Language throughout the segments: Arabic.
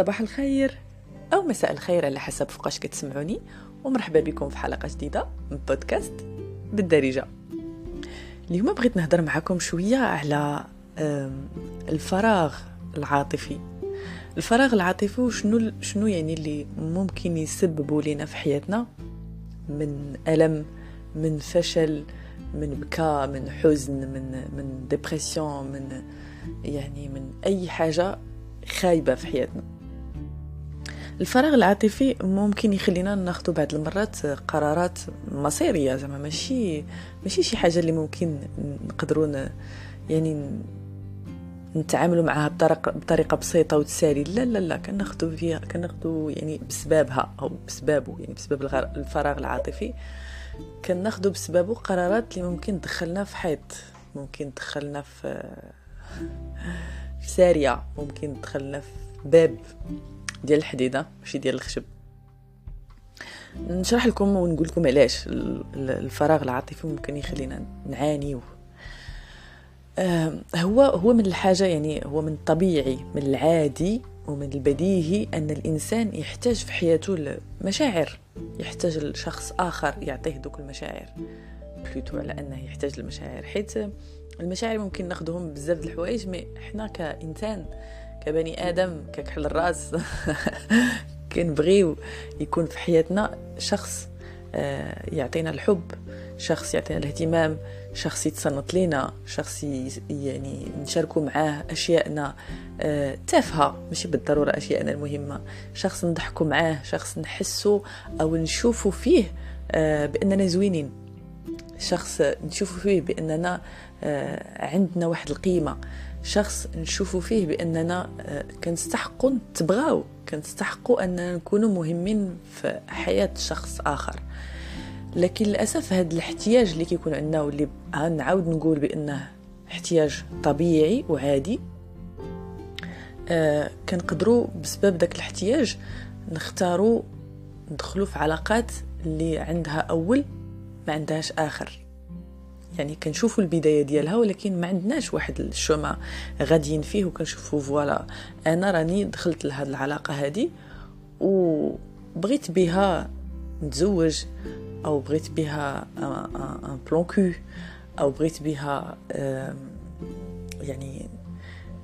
صباح الخير أو مساء الخير على حسب فوقاش كتسمعوني ومرحبا بكم في حلقة جديدة من بودكاست بالدارجة. اليوم بغيت نهضر معكم شوية على الفراغ العاطفي. الفراغ العاطفي وشنو شنو يعني اللي ممكن يسببوا لنا في حياتنا؟ من ألم من فشل من بكاء من حزن من من ديبرسيون من يعني من أي حاجة خايبة في حياتنا. الفراغ العاطفي ممكن يخلينا ناخذ بعض المرات قرارات مصيرية زعما ماشي ماشي شي حاجة اللي ممكن نقدروا يعني نتعاملوا معها بطريقه بطريقة بسيطة وتسالي لا لا لا كناخذوا فيها كناخذوا يعني بسببها أو بسببه يعني بسبب الفراغ العاطفي. كناخذوا بسببه قرارات اللي ممكن تدخلنا في حيط ممكن تدخلنا في في سارية ممكن تدخلنا في باب. ديال الحديدة ماشي ديال الخشب. نشرح لكم ونقول لكم علاش الفراغ العاطفي ممكن يخلينا نعاني. هو هو من الحاجة يعني هو من الطبيعي من العادي ومن البديهي أن الإنسان يحتاج في حياته المشاعر يحتاج لشخص آخر يعطيه دوك المشاعر. بلوتو على أنه يحتاج المشاعر حيت المشاعر ممكن ناخذهم بزاف د الحوايج مي حنا كإنسان كبني آدم ككحل الرأس. كنبغيو يكون في حياتنا شخص آه، يعطينا الحب شخص يعطينا الاهتمام شخص يتصنت لينا شخص يعني نشاركوا معاه اشياءنا آه، تافهة ماشي بالضرورة اشياءنا المهمة. شخص نضحكوا معاه شخص نحسوا أو نشوفوا فيه آه، بأننا زوينين. شخص نشوفوا فيه بأننا عندنا واحد القيمة. شخص نشوفوا فيه بأننا كنستحقوا نتبغاو كنستحقوا أننا نكونوا مهمين في حياة شخص آخر. لكن للأسف هذا الاحتياج اللي كيكون عندنا واللي نعاود نقول بأنه احتياج طبيعي وعادي آه كنقدروا بسبب داك الاحتياج نختاروا ندخلوا في علاقات اللي عندها أول ما عندهاش آخر. يعني كنشوفوا البداية ديالها ولكن ما عندناش واحد الشوما غاديين فيه وكنشوفوا فوالا أنا راني دخلت لهاد العلاقة هادي وبغيت بها نتزوج أو بغيت بها ان بلون كو أو بغيت بها يعني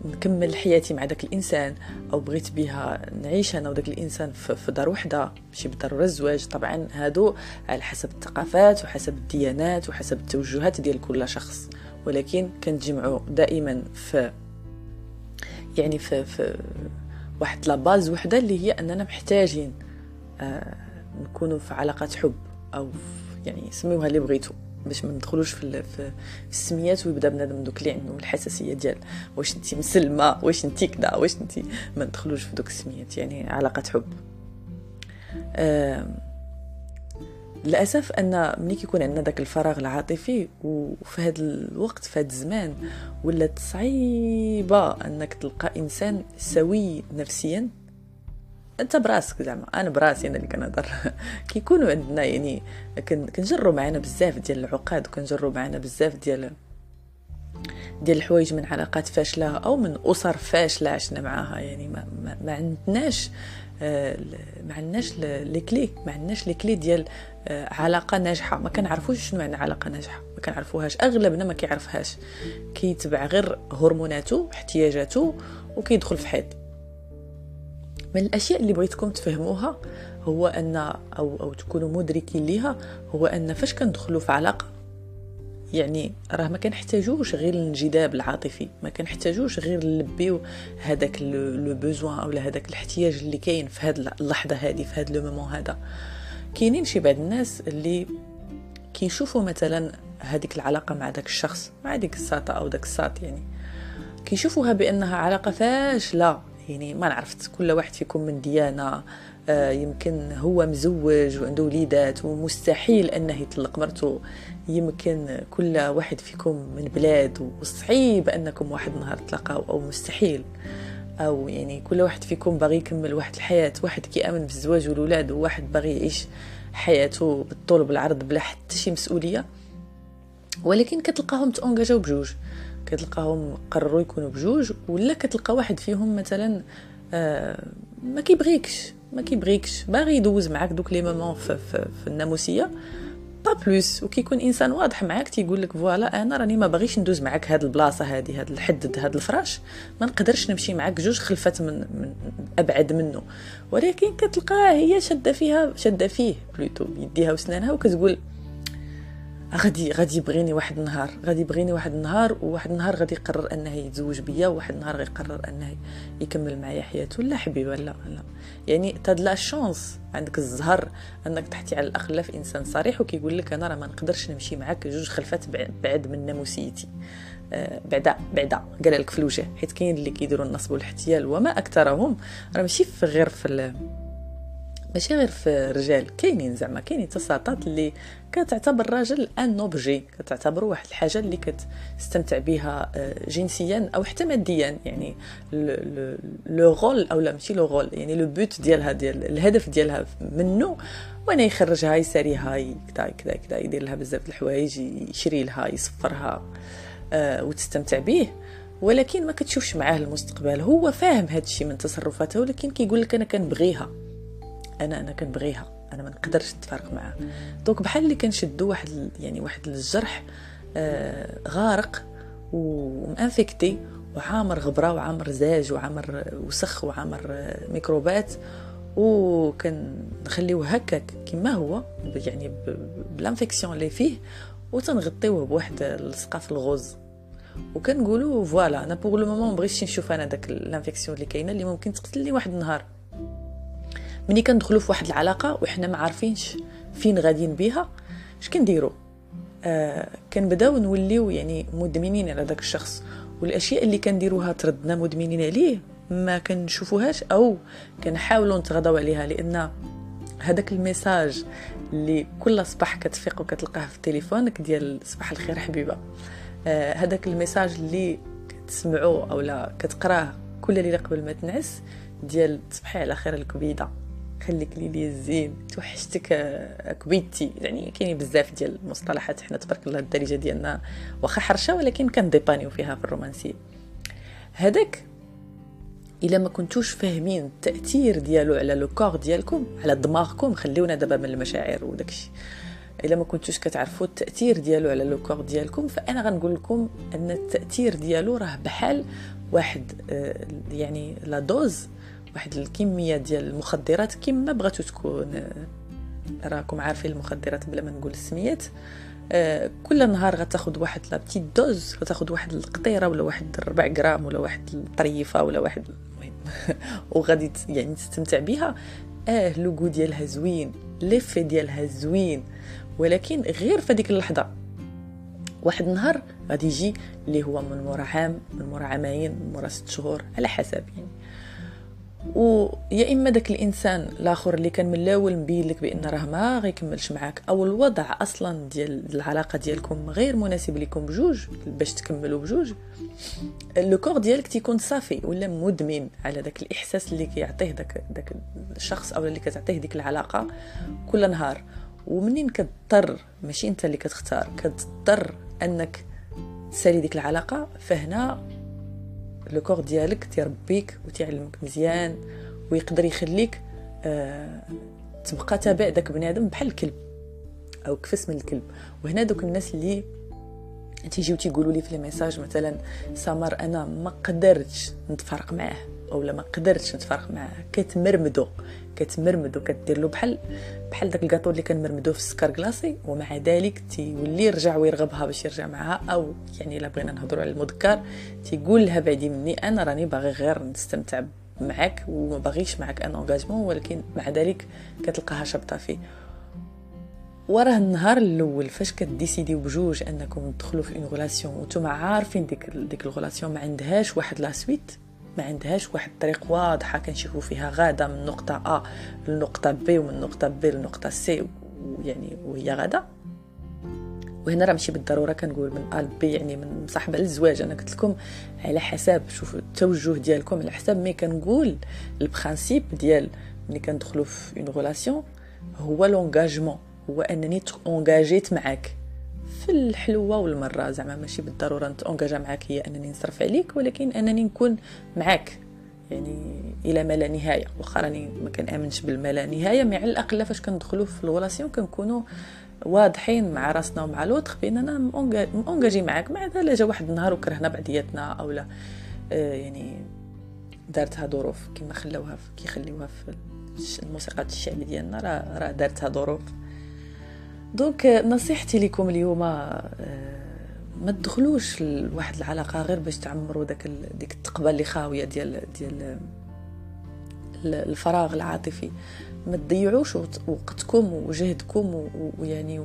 نكمل حياتي مع داك الإنسان أو بغيت بها نعيش أنا وداك الإنسان في دار وحدة ماشي بالضروره الزواج طبعا هادو على حسب الثقافات وحسب الديانات وحسب التوجهات ديال كل شخص. ولكن كنتجمعوا دائما في يعني في, في واحد لاباز وحدة اللي هي أننا محتاجين آه نكونوا في علاقات حب أو يعني سميوها اللي بغيتو. باش ما ندخلوش في, في السميات ويبدا بنادم دوك اللي عنده الحساسية ديال واش انت مسلمة واش انت كدا واش انت ما ندخلوش في دوك السميات يعني علاقة حب. للأسف أن ملي كيكون عندنا داك الفراغ العاطفي وفي هذا الوقت في هذا الزمان ولات صعيبه أنك تلقى إنسان سوي نفسيا أنت براسك زعما. أنا براسي أنا اللي كنهضر. كيكونوا عندنا يعني كنجروا معنا بزاف ديال العقاد وكنجروا معنا بزاف ديال ديال الحوايج من علاقات فاشلة أو من أسر فاشلة عشنا معاها. يعني ما, ما, ما عندناش آه، ما عندناش لي كلي ما عندناش لي كلي ديال آه، علاقة ناجحة. ما كنعرفوش شنو معنى علاقة ناجحة. ما كنعرفوهاش. أغلبنا ما كيعرفهاش. كيتبع غير هرموناته احتياجاته وكيدخل في حيط. من الأشياء اللي بغيتكم تفهموها هو أن أو أو تكونوا مدركين ليها هو أن فاش كندخلوا في علاقة يعني راه ما كنحتاجوش غير الانجذاب العاطفي ما كنحتاجوش غير نلبيو هذاك لو بوزوان اولا هذاك الاحتياج اللي كاين في هذه اللحظة هذه في هذا لو مومون هذا. كاينين شي بعض الناس اللي كيشوفوا مثلا هذيك العلاقة مع داك الشخص مع ديك الساطة أو داك الساط يعني كيشوفوها بأنها علاقة فاشلة. يعني ما عرفت كل واحد فيكم من ديانة آه، يمكن هو مزوج وعنده وليدات ومستحيل أنه يطلق مرته. يمكن كل واحد فيكم من بلاد وصعيب أنكم واحد النهار تلاقاو أو مستحيل. أو يعني كل واحد فيكم باغي يكمل واحد الحياة واحد كيامن بالزواج والولاد وواحد باغي يعيش حياته بالطول بالعرض بلا حتى شي مسؤولية. ولكن كتلقاهم تونجاجاو بجوج. كتلقاهم قرروا يكونوا بجوج ولا كتلقى واحد فيهم مثلا آه ما كيبغيكش ما كيبغيكش باغي يدوز معاك دوك les moments في, في, في الناموسية pas plus. وكيكون إنسان واضح معاك تيقول لك voilà أنا راني ما باغيش ندوز معاك هاد البلاصة هادي هاد الحد هاد الفراش. ما نقدرش نمشي معاك جوج خلفات من, من أبعد منه. ولكن كتلقاها هي شادة فيها شادة فيه plutôt بيديها وسنانها وكتقول غادي غادي يبغيني واحد النهار. غادي يبغيني واحد النهار وواحد النهار غادي يقرر أنه يتزوج بيا وواحد النهار غيقرر أنه يكمل معايا حياته. لا حبيبه لا لا. يعني تاد لا شونس عندك الزهر أنك تحتي على الاخ في إنسان صريح وكيقول لك أنا راه ما نقدرش نمشي معاك جوج خلفات بعد من ناموسيتي. آه بعدا بعدا قال لك في الوجه. حيت كاين اللي كيديروا النصب والاحتيال وما أكثرهم. راه ماشي غير في ماشي غير في الرجال كاينين زعما كاينين تصاطات اللي كتعتبر الراجل un objet كتعتبر واحد الحاجة اللي كتستمتع بها آه، جنسيا أو حتى ماديا يعني le rôle أو لا ماشي le rôle يعني le but ديالها ديال الهدف ديالها منه وأنا يخرجها يساريها كذا كذا كذا يدير لها بزاف الحوايج يشري لها يصفرها أه وتستمتع به. ولكن ما كتشوفش معاه المستقبل هو فاهم هذا الشيء من تصرفاته ولكن كيقول لك أنا كنبغيها. أنا أنا كنبغيها أنا ما نقدرش نتفارق معاه donc بحال اللي كنشدو واحد يعني واحد الجرح آه غارق وم infecté وعامر غبرة وعامر زاج وعامر وسخ وعامر آه، ميكروبات. وكنخليوه هكاك كما هو يعني ب l'infection اللي فيه وتنغطيوه بواحد الصقه في ال rose. وكنقولوا voilà أنا pour le moment مبغيتش نشوف أنا داك ال infection اللي كاينة اللي ممكن تقتلني واحد النهار. ملي كندخلوا في واحد العلاقة وحنا ما عارفينش فين غاديين بها اش كنديروا آه كنبداو نوليو يعني مدمنين على داك الشخص والأشياء اللي كنديروها تردنا مدمنين عليه ما كنشوفوهاش أو كنحاولوا نتغاضوا عليها لأن هذاك ال message اللي كل صباح كتفيق وكتلقاه في تليفونك ديال صباح الخير حبيبة. آه هذاك ال message اللي كتسمعوه أو لا كتقراه كل ليلة قبل ما تنعس ديال تصبحي على خير الكبيدة. خليك لي لي الزين توحشتك آه، كبيتي يعني كاينين بزاف ديال المصطلحات. حنا تبارك الله الدارجة ديالنا واخا حرشة ولكن كنديبانيو فيها في الرومانسية. هذاك إلا ما كنتوش فاهمين التأثير ديالو على le corps ديالكم على دماغكم خليونا دابا من المشاعر وداكشي. إلا ما كنتوش كتعرفوا التأثير ديالو على le corps ديالكم فأنا غنقول لكم أن التأثير ديالو راه بحال واحد آه، يعني la dose واحد الكمية ديال المخدرات كما بغاتو تكون راكم عارفين المخدرات بلا ما نقول السميات آه كل نهار غتاخد واحد la petite dose غتاخد واحد القطيرة ولا واحد ربع غرام ولا واحد الطريفة ولا واحد المهم وغادي يعني تستمتع بها آه le goût ديالها زوين l'effet ديالها زوين ولكن غير في هذيك اللحظة. واحد النهار غادي يجي اللي هو من مورا عام من مورا عامين من مورا ست شهور على حسب يعني ويا إما داك الإنسان الآخر اللي كان من الأول مبين لك بأن راه ما غيكملش معاك أو الوضع أصلا ديال العلاقة ديالكم غير مناسب لكم بجوج باش تكملوا بجوج لو كور ديالك تيكون صافي ولا مدمن على داك الإحساس اللي كيعطيه داك داك الشخص أو اللي كتعطيه ديك العلاقة كل نهار. ومنين كتضطر ماشي أنت اللي كتختار كتضطر أنك تسالي ديك العلاقة فهنا le corps ديالك تيربيك وتيعلمك مزيان ويقدر يخليك آه تبقى تابع داك بنادم بحال الكلب أو كفس من الكلب وهنا دوك الناس اللي تيجيو تيقولوا لي في les messages مثلا سمر أنا ما قدرتش نتفارق معاه أو لا ما قدرتش نتفارق معاه. كتمرمدو كتمرمدو كدير له بحال بحال داك الكاطو اللي كنمرمدوه في السكر glacé ومع ذلك تيولي يرجع ويرغبها باش يرجع معها أو يعني إلا بغينا نهضروا على المذكر تيقول لها بعدي مني أنا راني باغي غير نستمتع معك وما باغيش معك un engagement ولكن مع ذلك كتلقاها شابطة فيه. وراه النهار الأول فاش كديسيديو بجوج أنكم تدخلوا في une relation وأنتم عارفين ديك ديك ال relation ما عندهاش واحد la suite ما عندهاش واحد الطريق واضحه كنشوفوا فيها غاده من نقطة A لنقطة B ومن نقطة B لنقطة C يعني وهي غاده وهنا راه ماشي بالضرورة كنقول من A B يعني من مصاحبه للزواج أنا قلت لكم على حسب شوفوا التوجه ديالكم على حسب mais كنقول ال principe ديال ملي كندخلوا في une relation هو l'engagement هو أنني اونغاجيت معاك. في الحلوة والمرة زعما ماشي بالضرورة نتونجاجا معاك هي أنني نصرف عليك ولكن أنني نكون معاك. يعني إلى ما لا نهاية. واخا راني ما كنأمنش بالما لا نهاية mais على الأقل فاش كندخلوا في ال relation كنكونوا واضحين مع راسنا ومع l'autre باننا مونجاجي معاك. مع لا جا واحد النهار وكرهنا بعضياتنا أو لا. آه يعني دارتها ظروف كما خلاوها كي خليوها في الموسيقى الشعبي ديالنا راه دارتها ظروف. donc نصيحتي لكم اليوم آه ما تدخلوش لواحد العلاقة غير باش تعمروا داك ديك التقبه اللي خاوية ديال ديال الفراغ العاطفي. ما تضيعوش وقتكم وجهدكم ويعني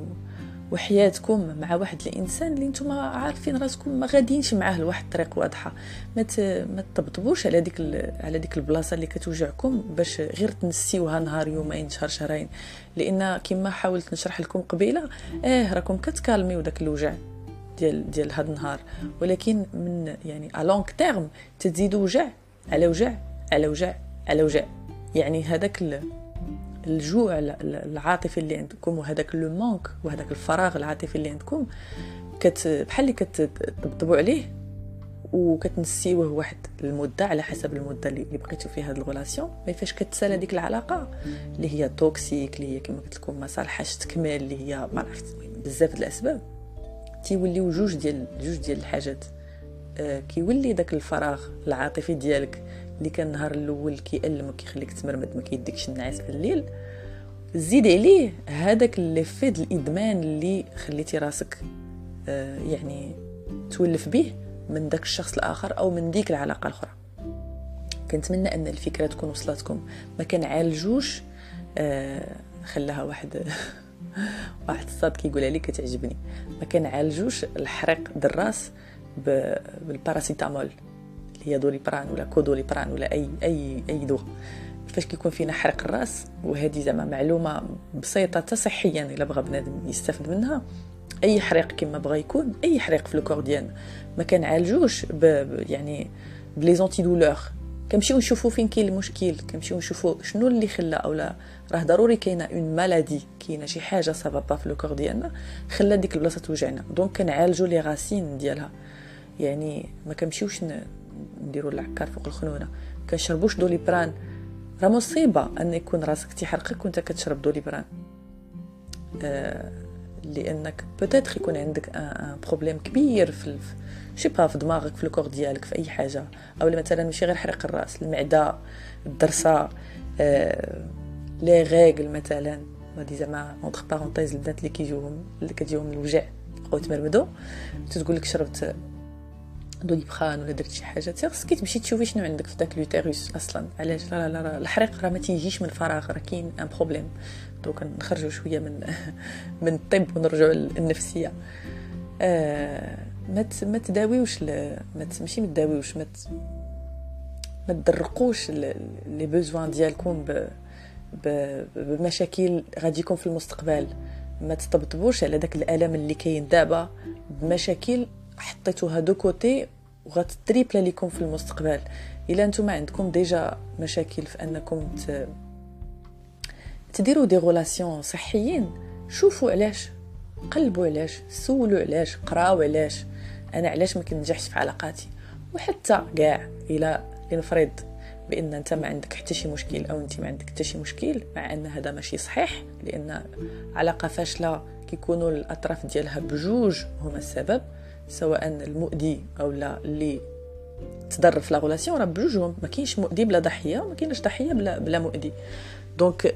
وحياتكم مع واحد الإنسان اللي نتوما عارفين راسكم ما غاديينش معاه لواحد الطريق واضحة. ما ما تطبطبوش على ديك على ديك البلاصة اللي كتوجعكم باش غير تنسيوها نهار يومين شهر شهرين. لأن كما حاولت نشرح لكم قبيلة آه راكم كتكالميو داك الوجع ديال ديال هاد النهار. ولكن من يعني à long terme تزيدوا وجع على وجع على وجع على وجع. يعني هذاك الجوع العاطفي اللي عندكم وهذاك le manque وهذاك الفراغ العاطفي اللي عندكم كت بحال اللي كتطبطبوا عليه وكتنسيوه واحد المدة على حسب المدة اللي بقيتو في هاد ال relation mais فاش كتسالى ديك العلاقة اللي هي toxique اللي هي كما قلت لكم ما صالحاش تكمل اللي هي ما عرفت بزاف الأسباب. تيوليو جوج ديال جوج ديال الحاجات. آه كيولي داك الفراغ العاطفي ديالك اللي كان النهار الأول كيألمك كيخليك تمرمد ما كيديكش النعاس في الليل. زيد عليه هذاك le vide الإدمان اللي خليتي راسك آه يعني تولف به من داك الشخص الآخر أو من ديك العلاقة الأخرى. كنتمنى أن الفكرة تكون وصلتكم. ما كنعالجوش آه خلاها واحد واحد الصاد كيقولها لي كتعجبني. ما كنعالجوش الحريق دراس بالباراسيتامول. اللي هي Doliprane ولا Codoliprane ولا أي أي أي دواء فاش كيكون فينا حرق الراس وهذه زعما معلومة بسيطة صحيا إلا بغى بنادم يستافد منها أي حريق كما بغى يكون أي حريق في ال corps ديالنا ما كنعالجوش يعني ب les antidouleurs كنمشيو نشوفو فين كاين المشكل كنمشيو نشوفو شنو اللي خلى أولا راه ضروري كاينة une maladie كاينة شي حاجة سببها في ال corps ديالنا خلى ديك البلاصة توجعنا. donc كنعالجو les racines ديالها. يعني ما كنمشيوش نديرو العكار فوق الخنونة. كنشربوش Doliprane. راه مصيبة أن يكون راسك تيحرقك وأنت كتشرب Doliprane. آه لأنك peut-être يكون عندك un problème كبير في شي با في دماغك في ال corps ديالك في أي حاجة. أو مثلا ماشي غير حرق الرأس المعدة الدرسة آه les règles مثلا. هادي زعما entre parenthèses البنات اللي كيجيوهم اللي كتجيهم الوجع بقاو تمرمدو تتقول لك شربت Doliprane ولا درت شي حاجة خصك تمشي تشوفي شنو عندك في داك l'utérus أصلا. علاش؟ لا لا لا الحريق راه ما تيجيش من فراغ راه كاين un problème donc نخرجوا شوية من من الطب ونرجعوا للنفسية. آه ما تداويوش ما ماشي ما تداويوش ما ما تدرقوش les besoins ديالكم بمشاكل غاديكم في المستقبل. ما تطبطبوش على داك الألم اللي كاين دابا بمشاكل حطيتوها de côté وغتريبلا ليكم في المستقبل. إلا نتوما عندكم déjà مشاكل في أنكم ت... تديروا des relations صحيين. شوفوا علاش قلبوا علاش سولوا علاش قراو علاش. أنا علاش ما كنجحش في علاقاتي؟ وحتى كاع إلى لنفرض بأن أنت ما عندك حتى شي مشكل أو أنت ما عندك حتى شي مشكل مع أن هذا ماشي صحيح لأن علاقة فاشلة كيكونوا الأطراف ديالها بجوج هما السبب. سواء المؤذي أو لا اللي تضر في la relation راه بجوجهم. ما كاينش مؤذي بلا ضحية وما كاينش ضحية بلا بلا مؤذي. donc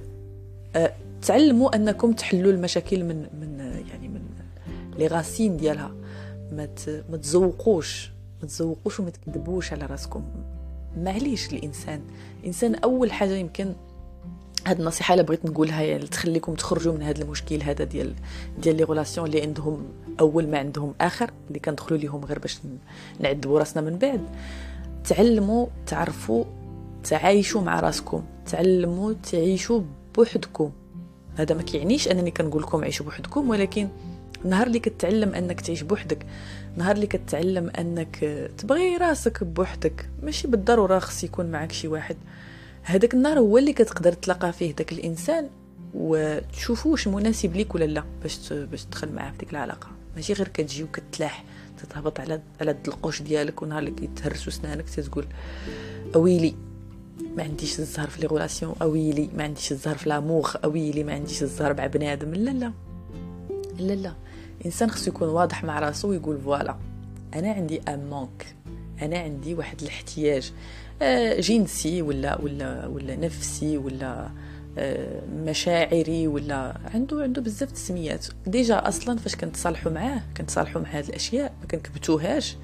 أه تعلموا أنكم تحلوا المشاكل من من يعني من les racines ديالها. ما ما تزوقوش ما تزوقوش وما تكذبوش على راسكم. معليش الإنسان. الإنسان أول حاجة يمكن هاد النصيحة اللي بغيت نقولها يعني تخليكم تخرجوا من هذا المشكل هذا ديال ديال les relations اللي عندهم أول ما عندهم آخر اللي كندخلوا ليهم غير باش نعذبوا راسنا من بعد. تعلموا تعرفوا تعايشوا مع راسكم. تعلموا تعيشوا بوحدكم. هذا ما كيعنيش أنني كنقول لكم عيشوا بوحدكم ولكن نهار اللي كتعلم أنك تعيش بوحدك نهار اللي كتعلم أنك تبغي راسك بوحدك ماشي بالضرورة خص يكون معك شي واحد. هذاك النهار هو اللي كتقدر تلاقى فيه داك الإنسان وتشوفوا واش مناسب ليك ولا لا باش باش تدخل معاه في ديك العلاقة. ماشي غير كتجي وكتلاح تتهبط على على الدلقوش ديالك ونهار اللي كيتهرسوا سنانك تتقول أويلي ما عنديش الزهر في les relations أويلي ما عنديش الزهر في l'amour أويلي ما عنديش الزهر مع بنادم. لا لا. لا لا. الانسان خصو يكون واضح مع راسو ويقول voilà أنا عندي un manque أنا عندي واحد الاحتياج. جنسي ولا ولا ولا نفسي ولا آه، مشاعري ولا عنده عنده بزاف تسميات. déjà أصلا فاش كنتصالحوا معاه كنتصالحوا مع هاد الأشياء ما كنكبتوهاش.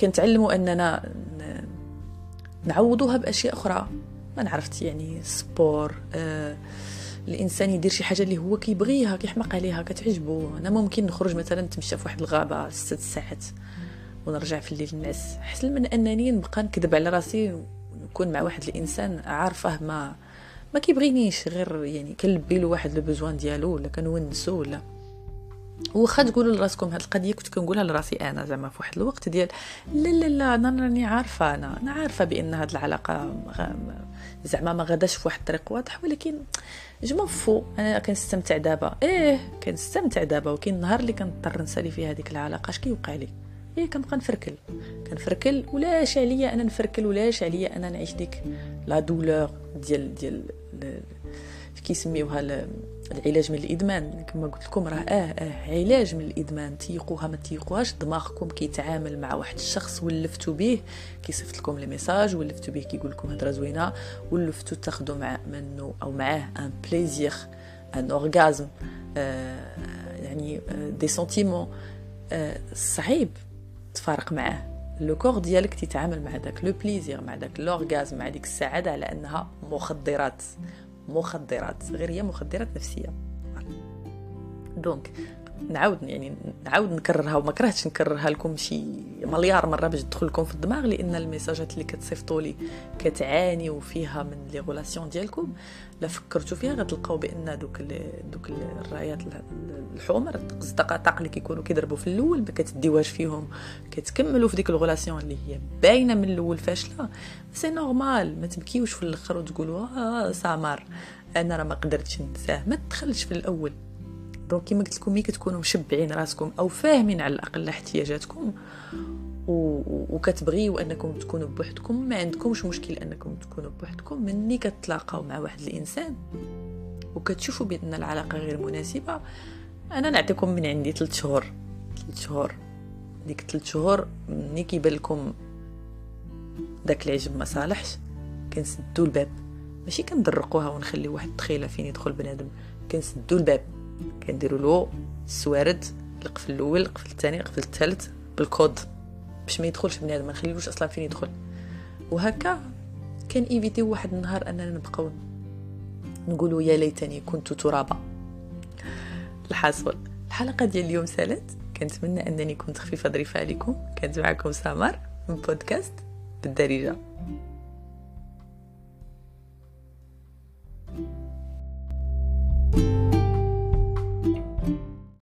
كنتعلموا أننا نعوضوها بأشياء أخرى. ما نعرفت يعني sport آه الإنسان يدير شي حاجة اللي هو كيبغيها كيحمق عليها كتعجبو. أنا ممكن نخرج مثلا نتمشى في واحد الغابة ست ساعات. ونرجع في الليل نعس احسن من أنني نبقى نكذب على راسي ونكون مع واحد الإنسان عارفه ما ما كيبغينيش غير يعني كنلبي له واحد le besoin ديالو ولا كنونسو ولا. واخا تقولوا لراسكم هاد القضية كنت كنقولها لراسي أنا زعما في واحد الوقت ديال لا لا لا أنا راني عارفة أنا أنا عارفة بأن هاد العلاقة زعما ما غاداش في واحد الطريق واضح ولكن جو فو. أنا كنستمتع دابا. إيه كنستمتع دابا وكاين النهار اللي كنضطر نسالي فيه هذيك العلاقة اش كيوقع لي؟ إيه كنبقى نفركل. كنفركل ولاش عليا أنا نفركل ولاش عليا أنا نعيش ديك لا دولور ديال ديال كيسميوها العلاج من الإدمان. كما قلت لكم راه آه آه علاج من الإدمان. تيقوها ما تيقوهاش. دماغكم كيتعامل مع واحد الشخص ولفتو به كيصيفط لكم les messages ولفتو به كيقول لكم هضره زوينة. ولفتو تاخذوا مع منه أو معاه un plaisir un orgasme آه يعني des sentiments آه صعيب. تفارق معاه. le corps ديالك تتعامل مع داك le plaisir مع داك l'orgasme مع ديك السعادة على أنها مخدرات. مخدرات غير هي مخدرات نفسية. donc نعاود يعني نعاود نكررها وما كرهتش نكررها لكم شي مليار مرة باش تدخل لكم في الدماغ لأن الميساجات اللي كتصيفطوا لي كتعانيو فيها من les relations ديالكم. لا فكرتوا فيها غتلقاو بأن دوك دوك الرايات الحمر الزقاطاق اللي كيكونوا كيضربوا في الأول ما كتديوهاش فيهم كتكملوا في ديك ال relation اللي هي باينة من الأول فاشلة. c'est normal ما تبكيوش في الآخر وتقولوا آه سامر أنا راه ما قدرتش ننساه ما تدخلش في الأول. donc كيما قلت لكم ملي كتكونوا مشبعين راسكم أو فاهمين على الأقل احتياجاتكم و... وكتبغيو انكم تكونوا بوحدكم ما عندكمش مشكل أنكم تكونوا بوحدكم. مني كتلاقاو مع واحد الإنسان وكتشوفوا بأن العلاقة غير مناسبة أنا نعطيكم من عندي 3 شهور. 3 شهور. ديك 3 شهور ملي كيبان لكم داك العجب ما صالحش كنسدو الباب. ماشي كندرقوها ونخليو واحد التخيلة فين يدخل بنادم. كنسدو الباب. كنديروا له السوارت القفل الأول القفل الثاني القفل الثالث بالكود باش ما يدخلش بنادم ما نخليوش أصلا فين يدخل. وهكا كان éviter واحد النهار أننا نبقاو نقولوا يا ليتني كنت ترابا الحاصل الحلقة ديال اليوم سالت كنتمنى أنني كنت خفيفة ظريفة عليكم. كانت معكم سمر من بودكاست بالدارجة.